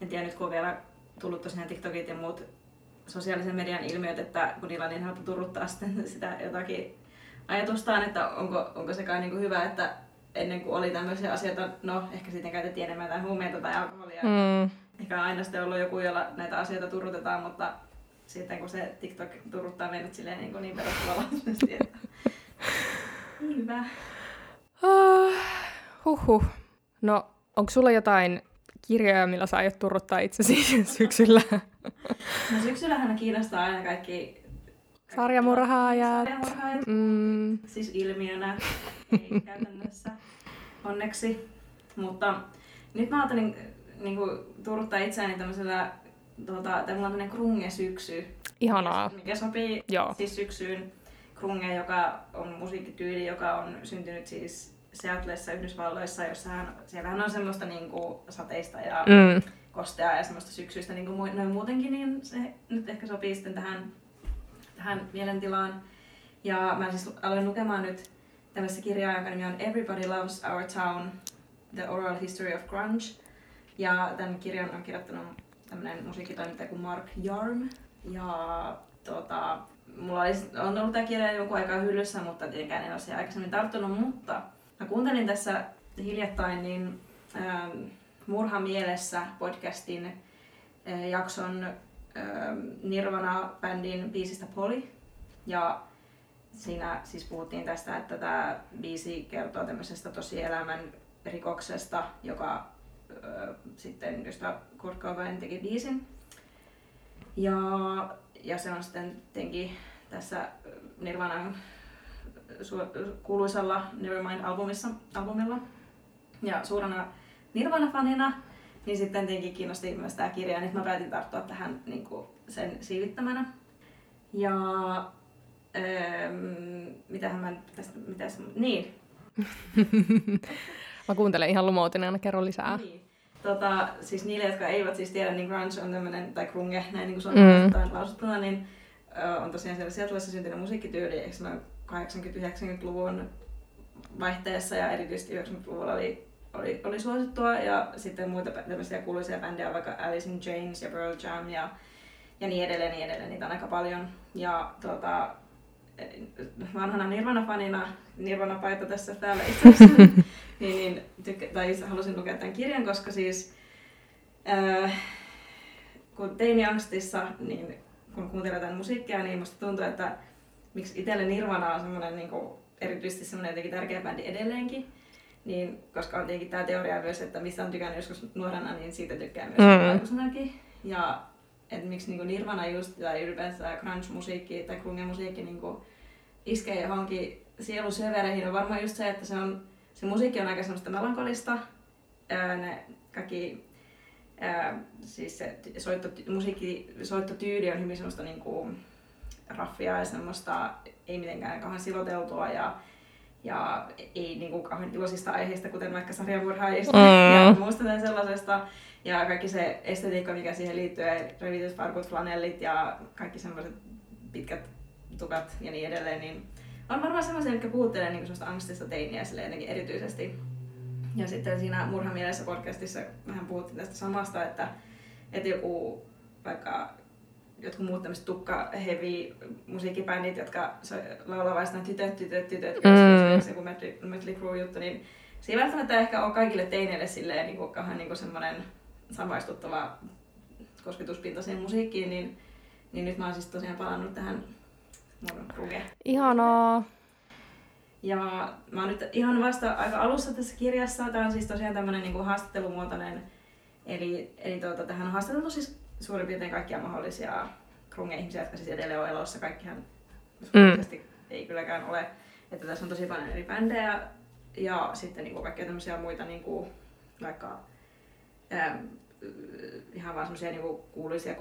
en tiedä nyt kun on vielä tullut tosiaan TikTokit ja muut sosiaalisen median ilmiöt, että kun niillä on niin helppo turruttaa sitten sitä jotakin ajatustaan, että onko, onko se kai niin kuin hyvä, että ennen kuin oli tämmöisiä asioita, no ehkä sitten käytettiin enemmän jotain huumeita tai alkoholia. Mm. Ehkä aina sitten ollut joku, jolla näitä asioita turrutetaan, mutta sitten kun se TikTok turruttaa meidät silleen niin, kuin niin perustavallisesti, että hyvä. Uh, huhhuh. No, onko sulla jotain kirjoja, millä sä aiot turruttaa itsesi syksyllä? No syksyllähän kiinnostaa aina kaikki... Sarjamurhaajat. Sarjamurhaajat. Mm. Siis ilmiönä, ei käytännössä. Onneksi. Mutta nyt mä ajattelin niin kuin, turuttaa itseäni tämmöisellä, tuota, on tämmöinen krunge-syksy. Ihanaa. Mikä sopii Joo. siis syksyyn. Krunge, joka on musiikkityyli, joka on syntynyt siis Seattleissa Yhdysvalloissa, jossa hän, siellähän on semmoista niin kuin, sateista ja mm. kosteaa ja semmoista syksyistä niin kuin noin muutenkin, niin se nyt ehkä sopii sitten tähän, tähän mielentilaan. Ja mä siis aloin lukemaan nyt tämmöistä kirjaa, jonka nimi on Everybody Loves Our Town, The Oral History of Grunge. Ja tämän kirjan on kirjoittanut tämmöinen musiikkitoimittaja kuin Mark Yarm. Ja tota, mulla olisi, on ollut tämä kirja joku aika hyllyssä, mutta tietenkään en ole siihen aikaisemmin tarttunut, mutta mä kuuntelin tässä hiljattain niin ähm, Murha mielessä podcastin äh, jakson Nirvana-bändin biisistä Poli. Ja siinä siis puhuttiin tästä, että tämä biisi kertoo tämmöisestä tosielämän rikoksesta, joka ö, sitten, josta Kurt Cobain teki biisin. Ja, ja se on sitten tietenkin tässä Nirvanan kuuluisalla Nevermind-albumissa, albumilla. Ja suurena Nirvana-fanina, niin sitten tietenkin kiinnosti myös tämä kirja, ja nyt mä päätin tarttua tähän niin kuin sen siivittämänä. Ja öö, mitähän mä tästä, mitäs, niin. mä kuuntelen ihan lumoutuneena, kerro lisää. Niin. Tota, siis niille, jotka eivät siis tiedä, niin grunge on tämmöinen, tai grunge, näin niin kuin suomalaisittain mm. lausuttuna, niin ö, on tosiaan siellä Seattleissa syntynyt musiikkityyli, eikö noin 80-90-luvun vaihteessa ja erityisesti 90-luvulla oli, oli, oli suosittua ja sitten muita tämmöisiä kuuluisia bändejä, vaikka Alice in Chains ja Pearl Jam ja, ja niin edelleen, niin edelleen, niitä on aika paljon. Ja tota, vanhana Nirvana-fanina, Nirvana-paita tässä täällä itse asiassa, niin, niin tykkä, tai halusin lukea tämän kirjan, koska siis äh, kun teiniangstissa, niin kun kuuntelee tämän musiikkia, niin musta tuntuu, että miksi itselle Nirvana on semmoinen niin kuin, erityisesti semmoinen jotenkin tärkeä bändi edelleenkin, niin, koska on tietenkin tämä teoria myös, että mistä on tykännyt joskus nuorena, niin siitä tykkää myös mm. aikuisenakin. Ja että miksi niin Nirvana just, tai ylipäänsä grunge-musiikki tai grunge-musiikki niin kuin, iskee johonkin sielun syövereihin on varmaan just se, että se, on, se musiikki on aika semmoista melankolista. Ää, ne kaikki, ää, siis se soitto, musiikki, soittotyyli on hyvin semmoista niinku raffia ja semmoista ei mitenkään kauhean siloteltua ja, ja ei niinku kauhean iloisista aiheista, kuten vaikka sarjamurhaajista mm. ja muusta sellaisesta. Ja kaikki se estetiikka, mikä siihen liittyy, revityt farkut, flanellit ja kaikki semmoiset pitkät tukat ja niin edelleen, niin on varmaan sellaisia, jotka puhuttelee niin sellaista angstista teiniä sille jotenkin erityisesti. Ja sitten siinä Murhamielessä podcastissa vähän puhuttiin tästä samasta, että, että joku vaikka jotkut muut tämmöiset tukka heavy musiikkibändit, jotka laulaa vain tytöt, tytöt, tytöt, mm. joku Mötley Crue juttu, niin se ei välttämättä ehkä ole kaikille teineille silleen niin kuin, kauhean niin kuin semmoinen samaistuttava kosketuspinta siihen musiikkiin, niin, niin nyt mä oon siis tosiaan palannut tähän Ruge. Ihanaa. Ja mä oon nyt ihan vasta aika alussa tässä kirjassa. Tämä on siis tosiaan tämmöinen niin haastattelumuotoinen. Eli, eli tuota, tähän on haastateltu siis suurin piirtein kaikkia mahdollisia krunge-ihmisiä, jotka siis edelleen on elossa. Kaikkihan mm. ei kylläkään ole. Että tässä on tosi paljon eri bändejä ja sitten niin kuin kaikkia tämmöisiä muita niin kuin, vaikka ää, ihan vaan semmoisia niinku kuuluisia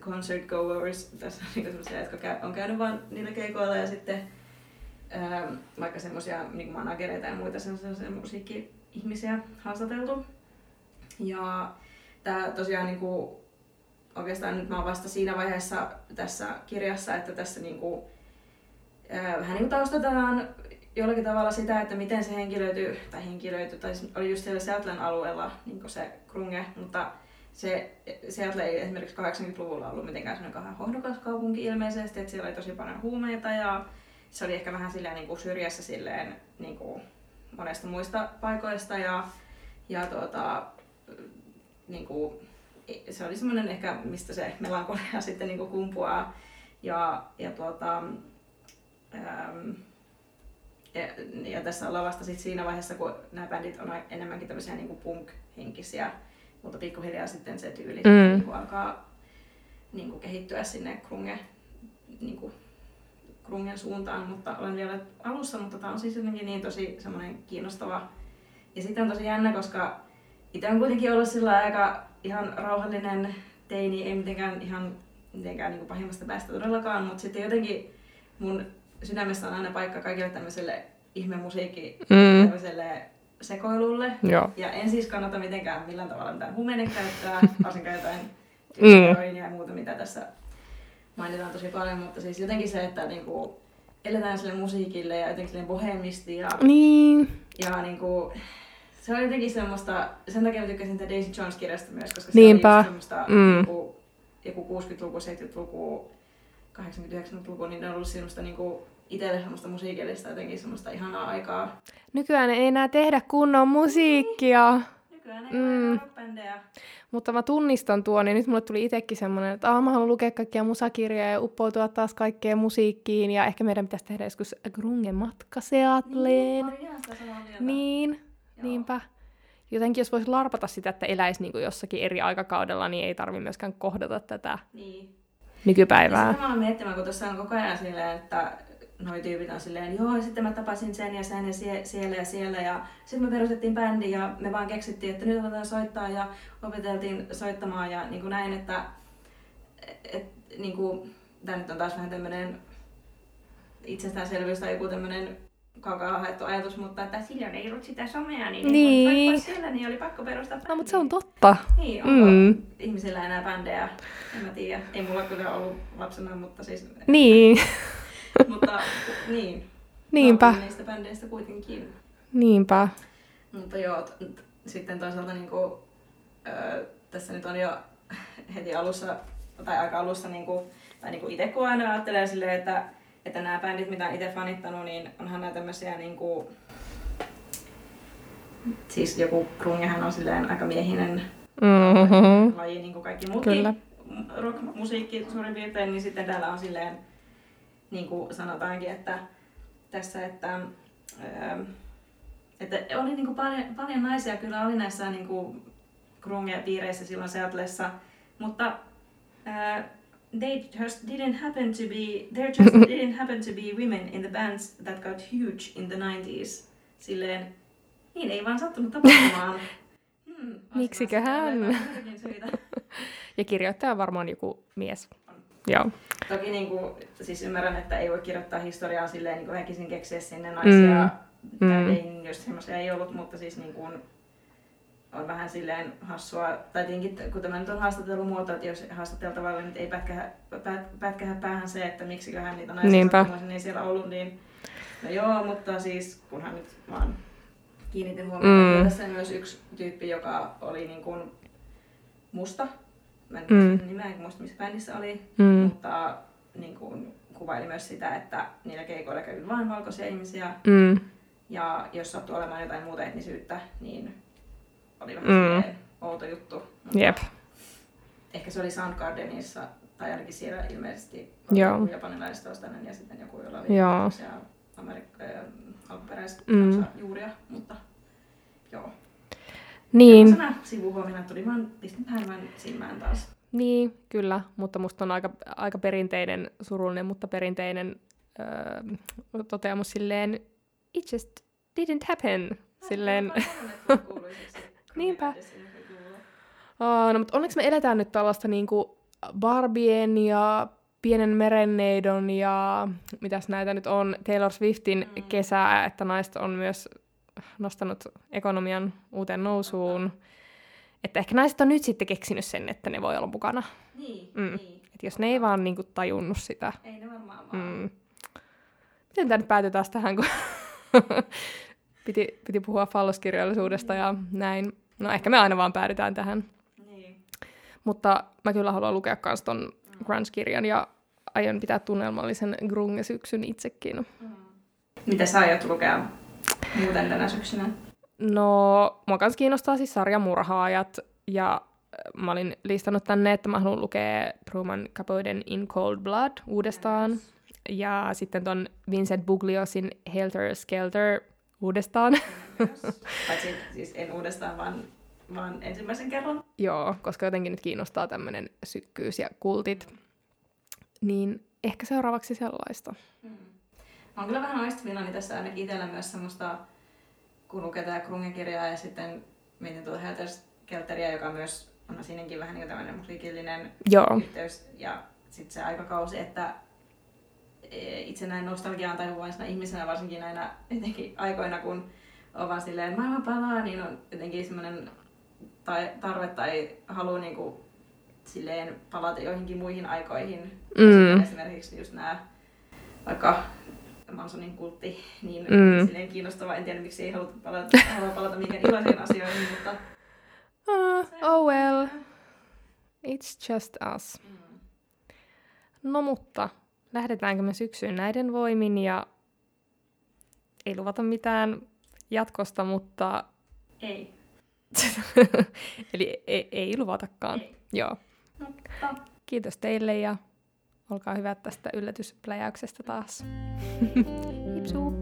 concert goers, tässä on niinku semmoisia, jotka käy, on käynyt vaan niillä keikoilla ja sitten ää, vaikka semmoisia niinku managereita ja muita semmoisia musiikki-ihmisiä haastateltu. Ja tää tosiaan niinku, oikeastaan nyt mä oon vasta siinä vaiheessa tässä kirjassa, että tässä niinku, vähän niinku taustataan jollakin tavalla sitä, että miten se henkilöity, tai henkilöity, tai oli just siellä Seattlen alueella niin se krunge, mutta se Seattle ei esimerkiksi 80-luvulla ollut mitenkään sellainen kauhean hohdokas kaupunki ilmeisesti, että siellä oli tosi paljon huumeita ja se oli ehkä vähän silleen niin kuin syrjässä silleen niin kuin monesta muista paikoista ja, ja tuota, niin kuin, se oli semmoinen ehkä, mistä se melankolia sitten niin kumpuaa. Ja, ja tuota, ähm, ja, ja tässä ollaan vasta sit siinä vaiheessa, kun nämä bändit on enemmänkin tämmöisiä niin punk-henkisiä, mutta pikkuhiljaa sitten se tyyli mm. niin alkaa niin kuin kehittyä sinne krunge, niin kuin, krungen suuntaan, mutta olen vielä alussa, mutta tämä on siis jotenkin niin tosi semmoinen kiinnostava Ja sitten on tosi jännä, koska itse on kuitenkin ollut sillä aika ihan rauhallinen teini, ei mitenkään ihan mitenkään niin pahimmasta päästä todellakaan, mutta sitten jotenkin mun sydämessä on aina paikka kaikille tämmöiselle ihmemusiikki, mm. tämmöiselle sekoilulle. Joo. Ja en siis kannata mitenkään millään tavalla mitään huumeiden käyttöä, varsinkaan jotain mm. ja muuta, mitä tässä mainitaan tosi paljon, mutta siis jotenkin se, että niinku eletään sille musiikille ja jotenkin sille bohemisti ja, niin. ja niinku, se on jotenkin semmoista, sen takia mä tykkäsin tätä Daisy Jones-kirjasta myös, koska se Niinpä. oli semmoista mm. joku, joku 60-luku, 70-luku, 80-90-luku, niin ne on ollut semmoista niinku itselle semmoista musiikillista jotenkin semmoista ihanaa aikaa. Nykyään ei enää tehdä kunnon musiikkia. Niin. Nykyään ei mm. bändejä. Mutta mä tunnistan tuon, niin nyt mulle tuli itsekin semmoinen, että ah, mä haluan lukea kaikkia musakirjoja ja uppoutua taas kaikkeen musiikkiin. Ja ehkä meidän pitäisi tehdä joskus Grunge-matka Seatleen. Niin, niin niinpä. Jotenkin jos voisi larpata sitä, että eläisi niin kuin jossakin eri aikakaudella, niin ei tarvi myöskään kohdata tätä niin. nykypäivää. Ja sitten mä olen miettimään, kun tuossa on koko ajan silleen, että noi tyypit on silleen, joo, sitten mä tapasin sen ja sen ja sie, siellä ja siellä ja sitten me perustettiin bändi ja me vaan keksittiin, että nyt aletaan soittaa ja opeteltiin soittamaan ja niin kuin näin, että et, niin kuin, tämä nyt on taas vähän tämmöinen itsestäänselvyys tai joku tämmöinen kaukaa haettu ajatus, mutta että silloin ei ollut sitä somea, niin, niin. Vaikka siellä, niin oli pakko perustaa bändi. No, mutta se on totta. Niin, onko mm. ihmisillä enää bändejä? En mä tiedä. Ei mulla kyllä ollut lapsena, mutta siis... Niin. mutta niin. Niinpä. niistä bändeistä kuitenkin. Niinpä. Mutta joo, sitten toisaalta niin kuin, öö, tässä nyt on jo heti alussa, tai aika alussa, niin kuin, tai niin kuin itse kun aina ajattelee silleen, että, että nämä bändit, mitä itse fanittanut, niin onhan nämä tämmöisiä niin kuin, siis joku grungehän on silleen aika miehinen mm-hmm. laji, niin kuin kaikki muutkin Kyllä. rock-musiikki suurin piirtein, niin sitten täällä on silleen niin kuin sanotaankin, että tässä, että, ähm, että oli niin kuin paljon, paljon naisia kyllä oli näissä niin kuin grunge-piireissä silloin Seattleissa, mutta uh, they just didn't happen to be, there just didn't happen to be women in the bands that got huge in the 90s. Silleen, niin ei vaan sattunut tapahtumaan. Hmm, Miksiköhän? ja kirjoittaja on varmaan joku mies. Joo. Toki niin kuin, siis ymmärrän, että ei voi kirjoittaa historiaa silleen niin kuin väkisin keksiä sinne naisia. Mm. Mm. just semmoisia ei ollut, mutta siis niin kuin, on vähän silleen hassua, tai tietenkin kun tämä nyt on haastattelumuoto, että jos haastateltavalle nyt ei pätkähä, pät, pätkähä päähän se, että miksiköhän niitä naisia ei siellä ollut, niin no joo, mutta siis kunhan nyt vaan kiinnitin huomioon, mm. tässä on myös yksi tyyppi, joka oli niin kuin musta, mä en mm. nimeä, en muista missä bändissä oli, mm. mutta niin kuin, kuvaili myös sitä, että niillä keikoilla kävi vain valkoisia ihmisiä. Mm. Ja jos sattuu olemaan jotain muuta etnisyyttä, niin oli vähän mm. outo juttu. Mutta Jep. Ehkä se oli Soundgardenissa, tai ainakin siellä ilmeisesti joku japanilaistaustinen ja sitten joku, jolla oli Joo. Amerik- äh, alkuperäisjuuria, mm. mutta joo. Niin. Sivuhuomina tuli vaan, pistin vähän silmään taas. Niin, kyllä, mutta musta on aika, aika perinteinen, surullinen, mutta perinteinen öö, toteamus silleen, it just didn't happen. Silleen... Niinpä. Oh, no, mutta onneksi me eletään nyt tällaista niinku Barbien ja Pienen merenneidon ja mitäs näitä nyt on, Taylor Swiftin mm. kesää, että naiset on myös nostanut ekonomian uuteen nousuun. Että ehkä naiset on nyt sitten keksinyt sen, että ne voi olla mukana. Niin, mm. niin. Et jos ne ei vaan niinku tajunnut sitä. Ei ne varmaan vaan. Mm. Miten tämä nyt päätyi taas tähän, kun piti, piti puhua falloskirjallisuudesta ja näin. No ehkä me aina vaan päädytään tähän. Niin. Mutta mä kyllä haluan lukea myös ton mm. Grunge-kirjan ja aion pitää tunnelmallisen grunge-syksyn itsekin. Mm. Mitä sä aiot lukea muuten tänä syksynä? No, mua kans kiinnostaa siis sarja Murhaajat, ja äh, mä olin listannut tänne, että mä haluan lukea Truman Capoten In Cold Blood uudestaan, yes. ja sitten ton Vincent Bugliosin Helter Skelter uudestaan. Paitsi siis en uudestaan, vaan, vaan ensimmäisen kerran. Joo, koska jotenkin nyt kiinnostaa tämmöinen sykkyys ja kultit. Niin ehkä seuraavaksi sellaista. Mm. Mä oon kyllä vähän aistivinani tässä ainakin itsellä myös semmoista kun lukee tätä Krunge-kirjaa ja sitten mietin tuota Helter joka myös on siinäkin vähän niin tämmöinen musiikillinen Joo. yhteys ja sitten se aikakausi, että itse näin nostalgiaan tai vain ihmisenä varsinkin näinä etenkin aikoina, kun on vaan silleen maailma palaa, niin on jotenkin semmoinen tai tarve tai halu niin kuin, silleen palata joihinkin muihin aikoihin. Mm. Esimerkiksi just nämä vaikka Mansonin kultti, niin mm. silleen kiinnostava. En tiedä, miksi ei halua palata, halua palata mihinkään iloisiin asioihin, mutta... Uh, oh well. It's just us. Mm. No mutta, lähdetäänkö me syksyyn näiden voimin ja ei luvata mitään jatkosta, mutta... Ei. Eli ei, ei luvatakaan. Ei. Joo. Mutta. Kiitos teille ja olkaa hyvät tästä yllätyspläjäyksestä taas. Hipsuu!